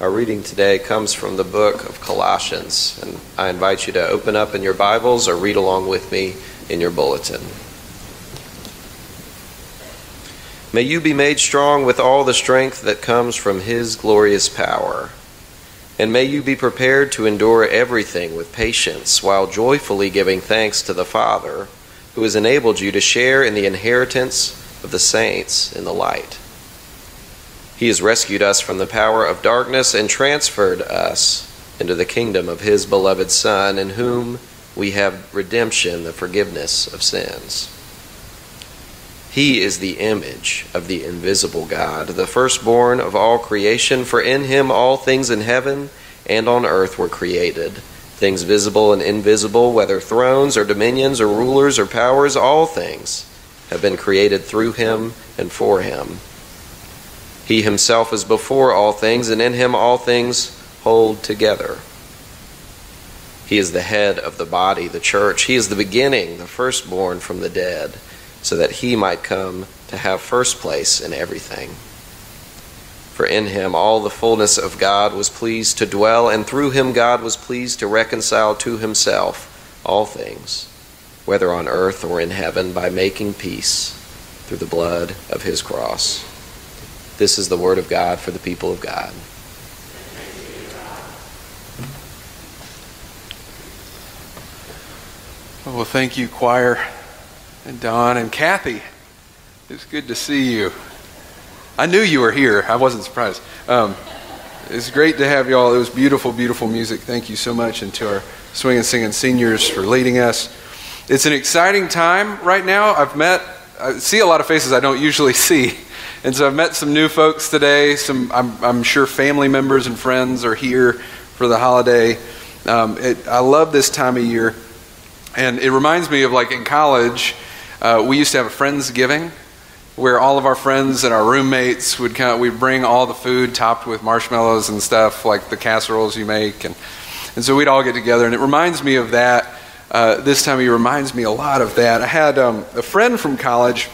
Our reading today comes from the book of Colossians, and I invite you to open up in your Bibles or read along with me in your bulletin. May you be made strong with all the strength that comes from His glorious power. And may you be prepared to endure everything with patience while joyfully giving thanks to the Father, who has enabled you to share in the inheritance of the saints in the light. He has rescued us from the power of darkness and transferred us into the kingdom of His beloved Son, in whom we have redemption, the forgiveness of sins. He is the image of the invisible God, the firstborn of all creation, for in him all things in heaven and on earth were created. Things visible and invisible, whether thrones or dominions or rulers or powers, all things have been created through him and for him. He himself is before all things, and in him all things hold together. He is the head of the body, the church. He is the beginning, the firstborn from the dead so that he might come to have first place in everything. For in him all the fullness of God was pleased to dwell, and through him God was pleased to reconcile to himself all things, whether on earth or in heaven, by making peace through the blood of his cross. This is the word of God for the people of God. Well, thank you, choir and Don and Kathy. It's good to see you. I knew you were here. I wasn't surprised. Um, it's great to have y'all. It was beautiful, beautiful music. Thank you so much, and to our swing and singing seniors for leading us. It's an exciting time right now. I've met, I see a lot of faces I don't usually see. And so I've met some new folks today. Some, I'm, I'm sure family members and friends are here for the holiday. Um, it, I love this time of year. And it reminds me of like in college, uh, we used to have a Friendsgiving where all of our friends and our roommates would come, we'd bring all the food topped with marshmallows and stuff, like the casseroles you make. And, and so we'd all get together. And it reminds me of that. Uh, this time it reminds me a lot of that. I had um, a friend from college,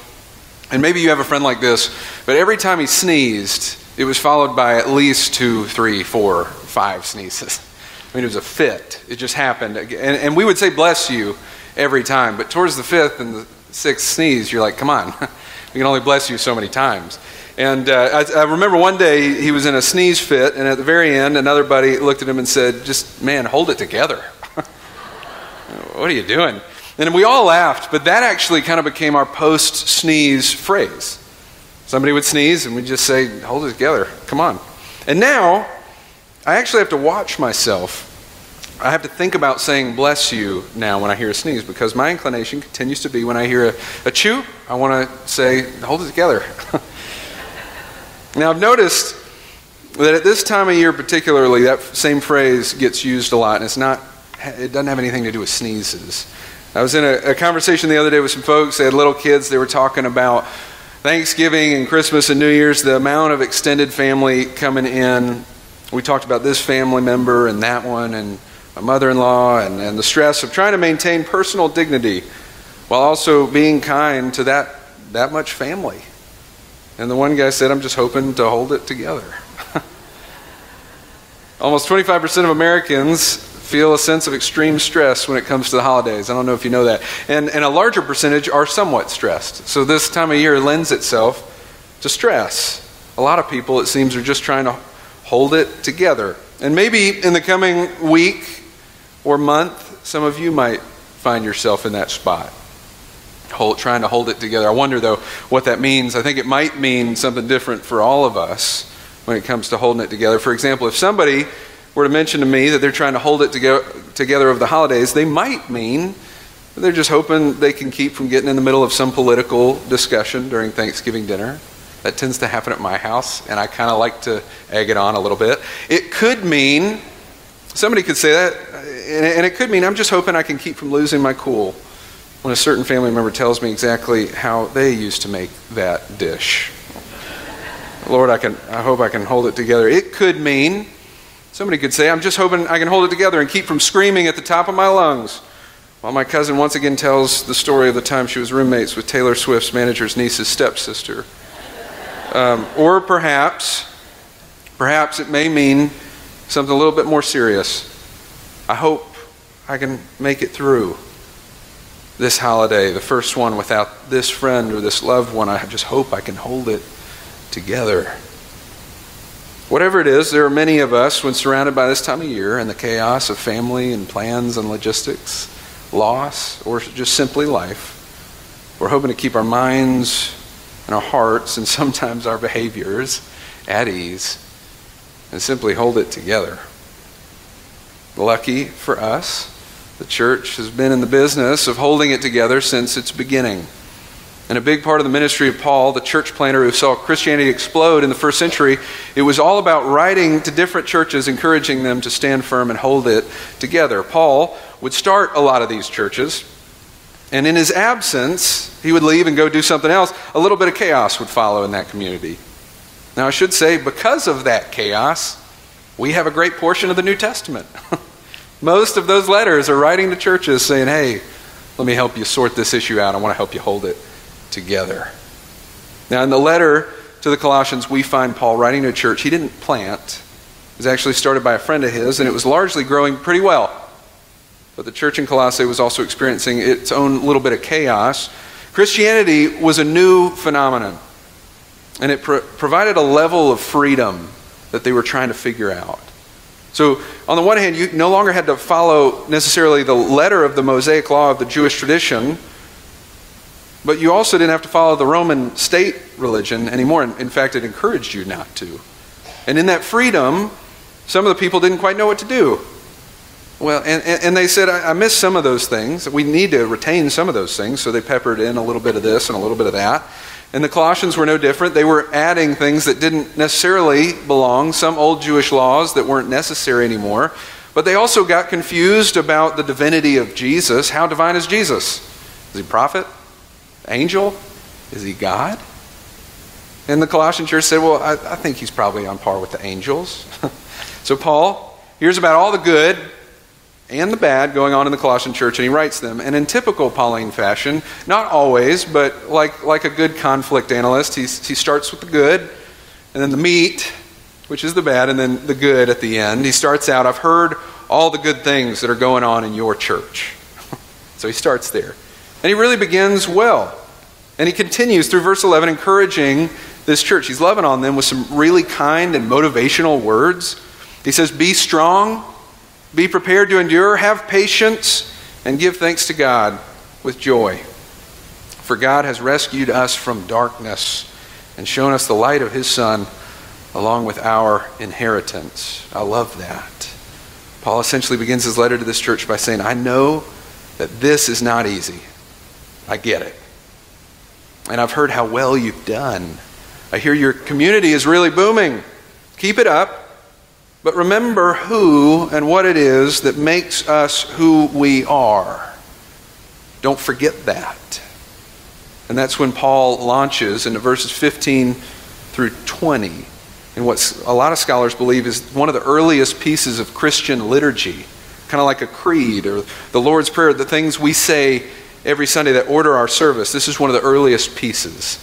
and maybe you have a friend like this, but every time he sneezed, it was followed by at least two, three, four, five sneezes. I mean, it was a fit. It just happened. And, and we would say, bless you, every time. But towards the fifth and the sixth sneeze, you're like, come on, we can only bless you so many times. And uh, I, I, remember one day he was in a sneeze fit, and at the very end, another buddy looked at him and said, Just, man, hold it together. what are you doing? And we all laughed, but that actually kind of became our post sneeze phrase. Somebody would sneeze, and we'd just say, Hold it together, come on. And now, I actually have to watch myself I have to think about saying bless you now when I hear a sneeze because my inclination continues to be when I hear a, a chew, I want to say, hold it together. now, I've noticed that at this time of year, particularly, that same phrase gets used a lot, and it's not, it doesn't have anything to do with sneezes. I was in a, a conversation the other day with some folks, they had little kids, they were talking about Thanksgiving and Christmas and New Year's, the amount of extended family coming in. We talked about this family member and that one, and my mother in law, and, and the stress of trying to maintain personal dignity while also being kind to that, that much family. And the one guy said, I'm just hoping to hold it together. Almost 25% of Americans feel a sense of extreme stress when it comes to the holidays. I don't know if you know that. And, and a larger percentage are somewhat stressed. So this time of year lends itself to stress. A lot of people, it seems, are just trying to hold it together. And maybe in the coming week, or month, some of you might find yourself in that spot, hold, trying to hold it together. I wonder, though, what that means. I think it might mean something different for all of us when it comes to holding it together. For example, if somebody were to mention to me that they're trying to hold it together, over the holidays, they might mean they're just hoping they can keep from getting in the middle of some political discussion during Thanksgiving dinner. That tends to happen at my house, and I kind of like to egg it on a little bit. It could mean, somebody could say that, and it could mean I'm just hoping I can keep from losing my cool when a certain family member tells me exactly how they used to make that dish. Lord, I, can, I hope I can hold it together. It could mean, somebody could say, I'm just hoping I can hold it together and keep from screaming at the top of my lungs while my cousin once again tells the story of the time she was roommates with Taylor Swift's manager's niece's stepsister. Um, or perhaps Perhaps it may mean something a little bit more serious. I hope I can make it through this holiday, the first one without this friend or this loved one. I just hope I can hold it together. Whatever it is, there are many of us when surrounded by this time of year and the chaos of family and plans and logistics, loss, or just simply life. We're hoping to keep our minds and our hearts and sometimes our behaviors at ease and simply hold it together. Lucky for us, the church has been in the business of holding it together since its beginning. And a big part of the ministry of Paul, the church planter who saw Christianity explode in the first century, it was all about writing to different churches, encouraging them to stand firm and hold it together. Paul would start a lot of these churches, and in his absence, he would leave and go do something else. A little bit of chaos would follow in that community. Now, I should say, because of that chaos, we have a great portion of the New Testament. Most of those letters are writing to churches saying, hey, let me help you sort this issue out. I want to help you hold it together. Now, in the letter to the Colossians, we find Paul writing to a church he didn't plant. It was actually started by a friend of his, and it was largely growing pretty well. But the church in Colossae was also experiencing its own little bit of chaos. Christianity was a new phenomenon, and it pro- provided a level of freedom that they were trying to figure out. So, on the one hand, you no longer had to follow necessarily the letter of the Mosaic law of the Jewish tradition, but you also didn't have to follow the Roman state religion anymore. In fact, it encouraged you not to. And in that freedom, some of the people didn't quite know what to do. Well, and, and they said, I, I miss some of those things. We need to retain some of those things. So they peppered in a little bit of this and a little bit of that. And the Colossians were no different. They were adding things that didn't necessarily belong, some old Jewish laws that weren't necessary anymore. But they also got confused about the divinity of Jesus. How divine is Jesus? Is he prophet? Angel? Is he God? And the Colossian church said, Well, I, I think he's probably on par with the angels. so Paul hears about all the good and the bad going on in the Colossian church, and he writes them. And in typical Pauline fashion, not always, but like, like a good conflict analyst, he's, he starts with the good, and then the meat, which is the bad, and then the good at the end. He starts out, I've heard all the good things that are going on in your church. so he starts there. And he really begins well. And he continues through verse 11, encouraging this church. He's loving on them with some really kind and motivational words. He says, Be strong be prepared to endure, have patience, and give thanks to God with joy. For God has rescued us from darkness and shown us the light of His Son along with our inheritance. I love that. Paul essentially begins his letter to this church by saying, I know that this is not easy. I get it. And I've heard how well you've done. I hear your community is really booming. Keep it up. But remember who and what it is that makes us who we are. Don't forget that. And that's when Paul launches into verses 15 through 20 in what a lot of scholars believe is one of the earliest pieces of Christian liturgy, kind of like a creed or the Lord's Prayer, the things we say every Sunday that order our service. This is one of the earliest pieces.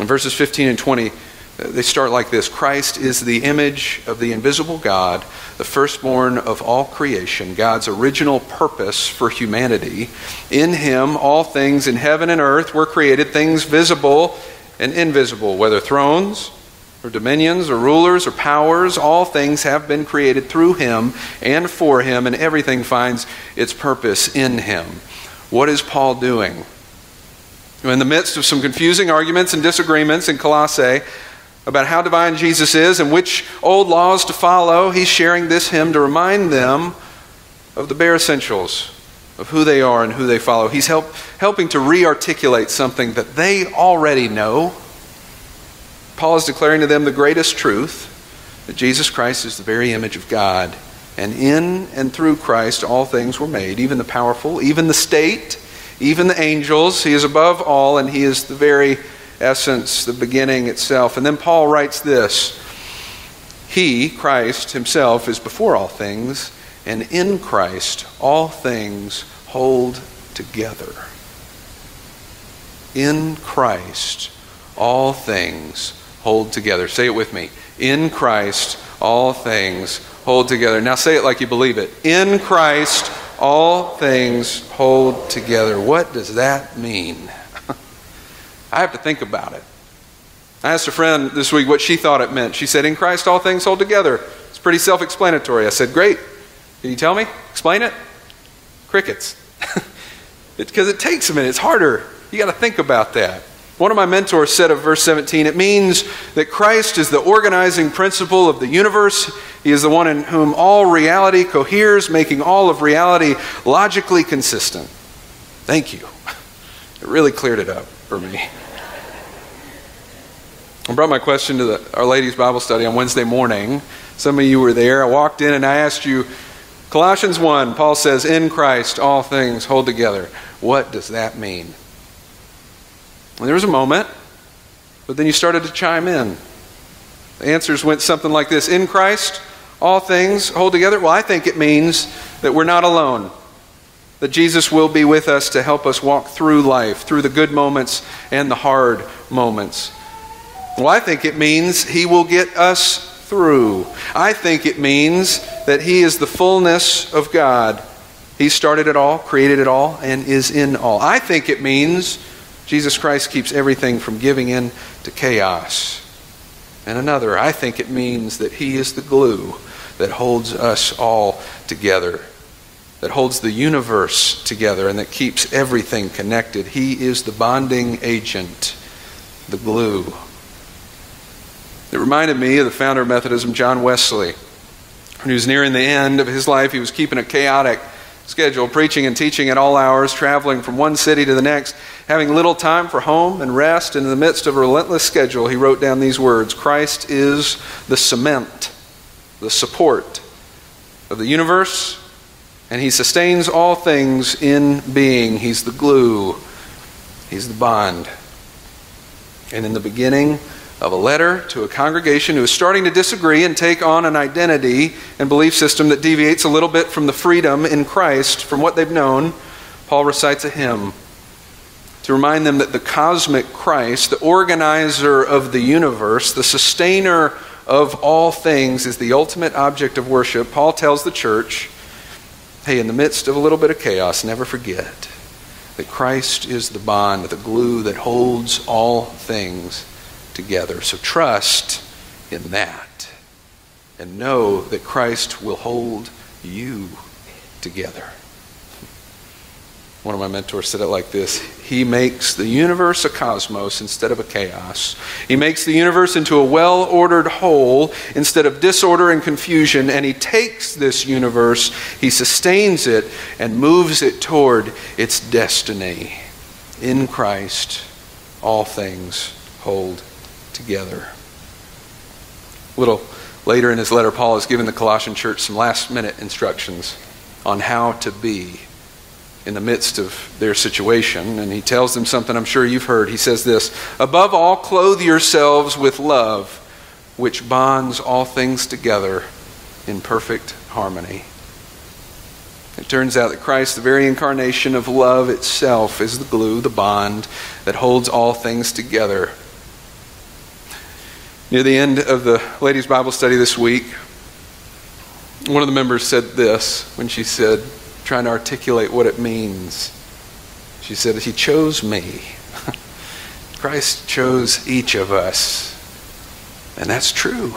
In verses 15 and 20, uh, they start like this Christ is the image of the invisible God, the firstborn of all creation, God's original purpose for humanity. In him, all things in heaven and earth were created, things visible and invisible, whether thrones or dominions or rulers or powers, all things have been created through him and for him, and everything finds its purpose in him. What is Paul doing? In the midst of some confusing arguments and disagreements in Colossae, about how divine Jesus is and which old laws to follow, he's sharing this hymn to remind them of the bare essentials of who they are and who they follow. He's help, helping to re articulate something that they already know. Paul is declaring to them the greatest truth that Jesus Christ is the very image of God. And in and through Christ, all things were made, even the powerful, even the state, even the angels. He is above all, and He is the very essence, the beginning itself. And then Paul writes this He, Christ himself, is before all things, and in Christ all things hold together. In Christ all things hold together. Say it with me. In Christ, all things hold together. Now say it like you believe it. In Christ, all things hold together. What does that mean? I have to think about it. I asked a friend this week what she thought it meant. She said, In Christ, all things hold together. It's pretty self explanatory. I said, Great. Can you tell me? Explain it? Crickets. Because it, it takes a minute. It's harder. You got to think about that. One of my mentors said of verse 17, it means that Christ is the organizing principle of the universe. He is the one in whom all reality coheres, making all of reality logically consistent. Thank you. It really cleared it up for me. I brought my question to the, Our Ladies Bible study on Wednesday morning. Some of you were there. I walked in and I asked you, Colossians 1, Paul says, In Christ all things hold together. What does that mean? And there was a moment, but then you started to chime in. The answers went something like this In Christ, all things hold together. Well, I think it means that we're not alone, that Jesus will be with us to help us walk through life, through the good moments and the hard moments. Well, I think it means He will get us through. I think it means that He is the fullness of God. He started it all, created it all, and is in all. I think it means Jesus Christ keeps everything from giving in to chaos. And another, I think it means that He is the glue that holds us all together, that holds the universe together, and that keeps everything connected. He is the bonding agent, the glue. It reminded me of the founder of Methodism, John Wesley. When he was nearing the end of his life, he was keeping a chaotic schedule, preaching and teaching at all hours, traveling from one city to the next, having little time for home and rest. And in the midst of a relentless schedule, he wrote down these words Christ is the cement, the support of the universe, and he sustains all things in being. He's the glue, he's the bond. And in the beginning, of a letter to a congregation who is starting to disagree and take on an identity and belief system that deviates a little bit from the freedom in Christ, from what they've known, Paul recites a hymn to remind them that the cosmic Christ, the organizer of the universe, the sustainer of all things, is the ultimate object of worship. Paul tells the church hey, in the midst of a little bit of chaos, never forget that Christ is the bond, the glue that holds all things together. So trust in that and know that Christ will hold you together. One of my mentors said it like this He makes the universe a cosmos instead of a chaos. He makes the universe into a well ordered whole instead of disorder and confusion. And He takes this universe, He sustains it, and moves it toward its destiny. In Christ, all things hold together. A little later in his letter, Paul has given the Colossian church some last minute instructions on how to be in the midst of their situation. And he tells them something I'm sure you've heard. He says this Above all, clothe yourselves with love, which bonds all things together in perfect harmony. It turns out that Christ, the very incarnation of love itself, is the glue, the bond that holds all things together Near the end of the ladies' Bible study this week, one of the members said this when she said, trying to articulate what it means. She said, He chose me. Christ chose each of us. And that's true.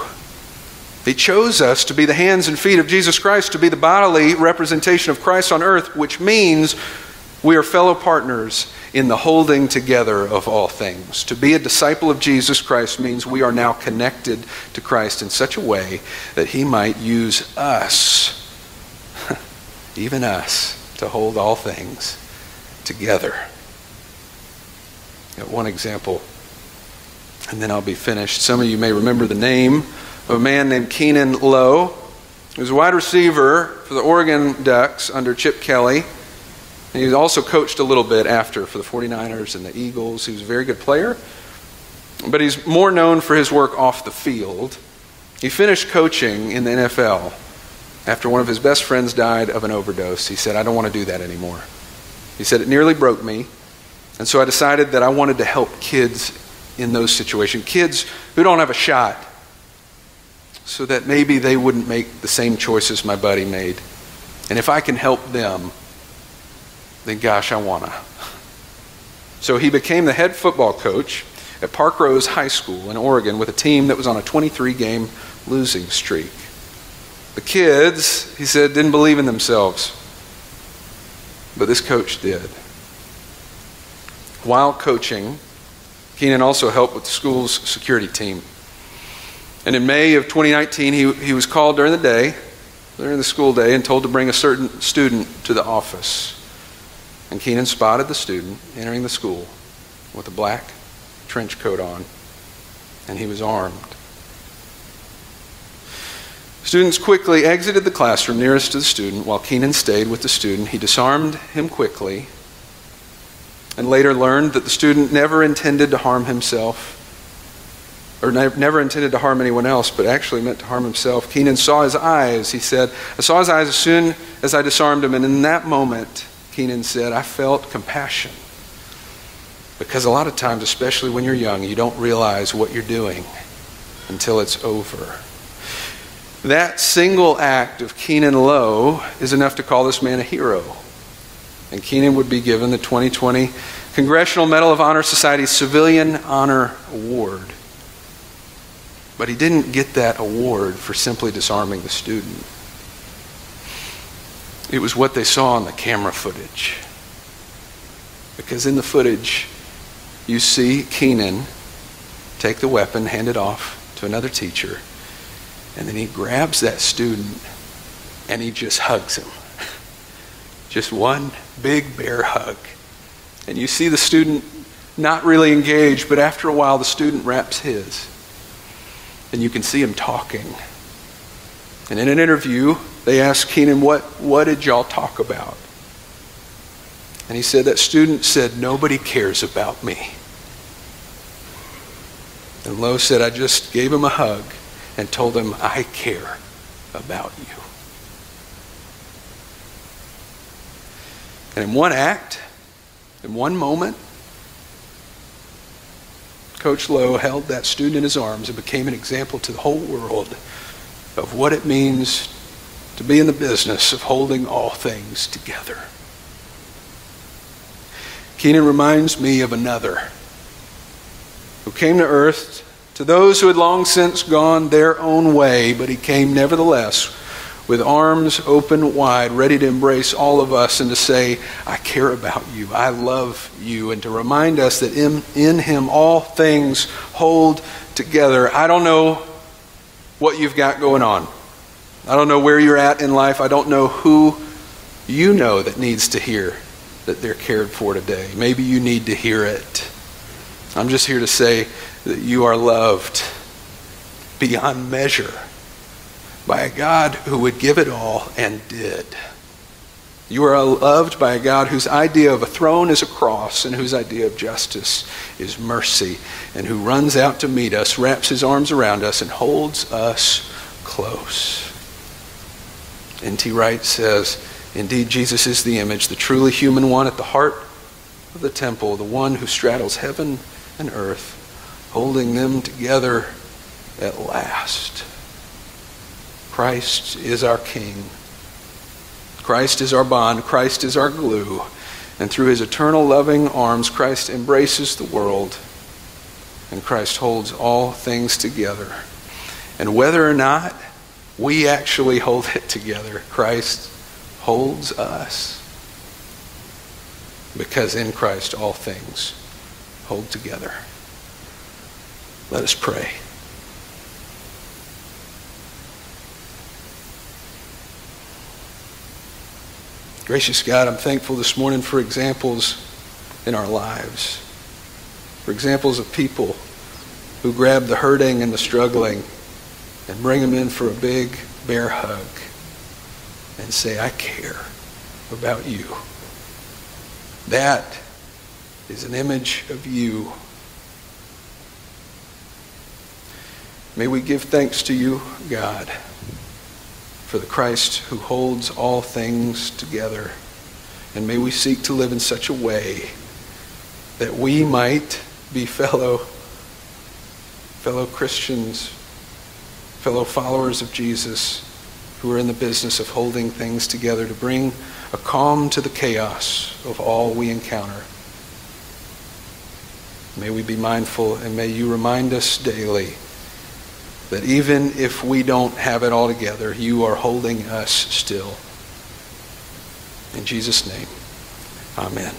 He chose us to be the hands and feet of Jesus Christ, to be the bodily representation of Christ on earth, which means we are fellow partners in the holding together of all things. To be a disciple of Jesus Christ means we are now connected to Christ in such a way that he might use us, even us, to hold all things together. one example, and then I'll be finished. Some of you may remember the name of a man named Keanon Lowe. He was a wide receiver for the Oregon Ducks under Chip Kelly. And he also coached a little bit after for the 49ers and the Eagles. He was a very good player, but he's more known for his work off the field. He finished coaching in the NFL after one of his best friends died of an overdose. He said, I don't want to do that anymore. He said, It nearly broke me, and so I decided that I wanted to help kids in those situations, kids who don't have a shot, so that maybe they wouldn't make the same choices my buddy made. And if I can help them, then gosh, I want to. So he became the head football coach at Parkrose High School in Oregon with a team that was on a 23 game losing streak. The kids, he said, didn't believe in themselves, but this coach did. While coaching, Keanon also helped with the school's security team. And in May of 2019, he, he was called during the day, during the school day, and told to bring a certain student to the office. And Keanon spotted the student entering the school with a black trench coat on, and he was armed. Students quickly exited the classroom nearest to the student while Keanon stayed with the student. He disarmed him quickly and later learned that the student never intended to harm himself or never intended to harm anyone else, but actually meant to harm himself. Keanon saw his eyes. He said, I saw his eyes as soon as I disarmed him, and in that moment, Keanon said, I felt compassion. Because a lot of times, especially when you're young, you don't realize what you're doing until it's over. That single act of Keanon Lowe is enough to call this man a hero. And Keanon would be given the 2020 Congressional Medal of Honor Society Civilian Honor Award. But he didn't get that award for simply disarming the student. It was what they saw on the camera footage. Because in the footage, you see Keanon take the weapon, hand it off to another teacher, and then he grabs that student and he just hugs him. Just one big bear hug. And you see the student not really engaged, but after a while, the student wraps his. And you can see him talking. And in an interview, they asked Keanon, what, what did y'all talk about? And he said, That student said, Nobody cares about me. And Lowe said, I just gave him a hug and told him, I care about you. And in one act, in one moment, Coach Lowe held that student in his arms and became an example to the whole world of what it means to be in the business of holding all things together. Keanon reminds me of another who came to earth to those who had long since gone their own way, but he came nevertheless with arms open wide, ready to embrace all of us and to say, I care about you, I love you, and to remind us that in, in him all things hold together. I don't know what you've got going on. I don't know where you're at in life. I don't know who you know that needs to hear that they're cared for today. Maybe you need to hear it. I'm just here to say that you are loved beyond measure by a God who would give it all and did. You are loved by a God whose idea of a throne is a cross and whose idea of justice is mercy, and who runs out to meet us, wraps his arms around us, and holds us close. N.T. Wright says, Indeed, Jesus is the image, the truly human one at the heart of the temple, the one who straddles heaven and earth, holding them together at last. Christ is our King. Christ is our bond. Christ is our glue. And through his eternal loving arms, Christ embraces the world. And Christ holds all things together. And whether or not we actually hold it together, Christ holds us. Because in Christ all things hold together. Let us pray. Gracious God, I'm thankful this morning for examples in our lives, for examples of people who grab the hurting and the struggling and bring them in for a big bear hug and say, I care about you. That is an image of you. May we give thanks to you, God for the Christ who holds all things together. And may we seek to live in such a way that we might be fellow fellow Christians, fellow followers of Jesus who are in the business of holding things together to bring a calm to the chaos of all we encounter. May we be mindful and may you remind us daily that even if we don't have it all together, you are holding us still. In Jesus' name, amen.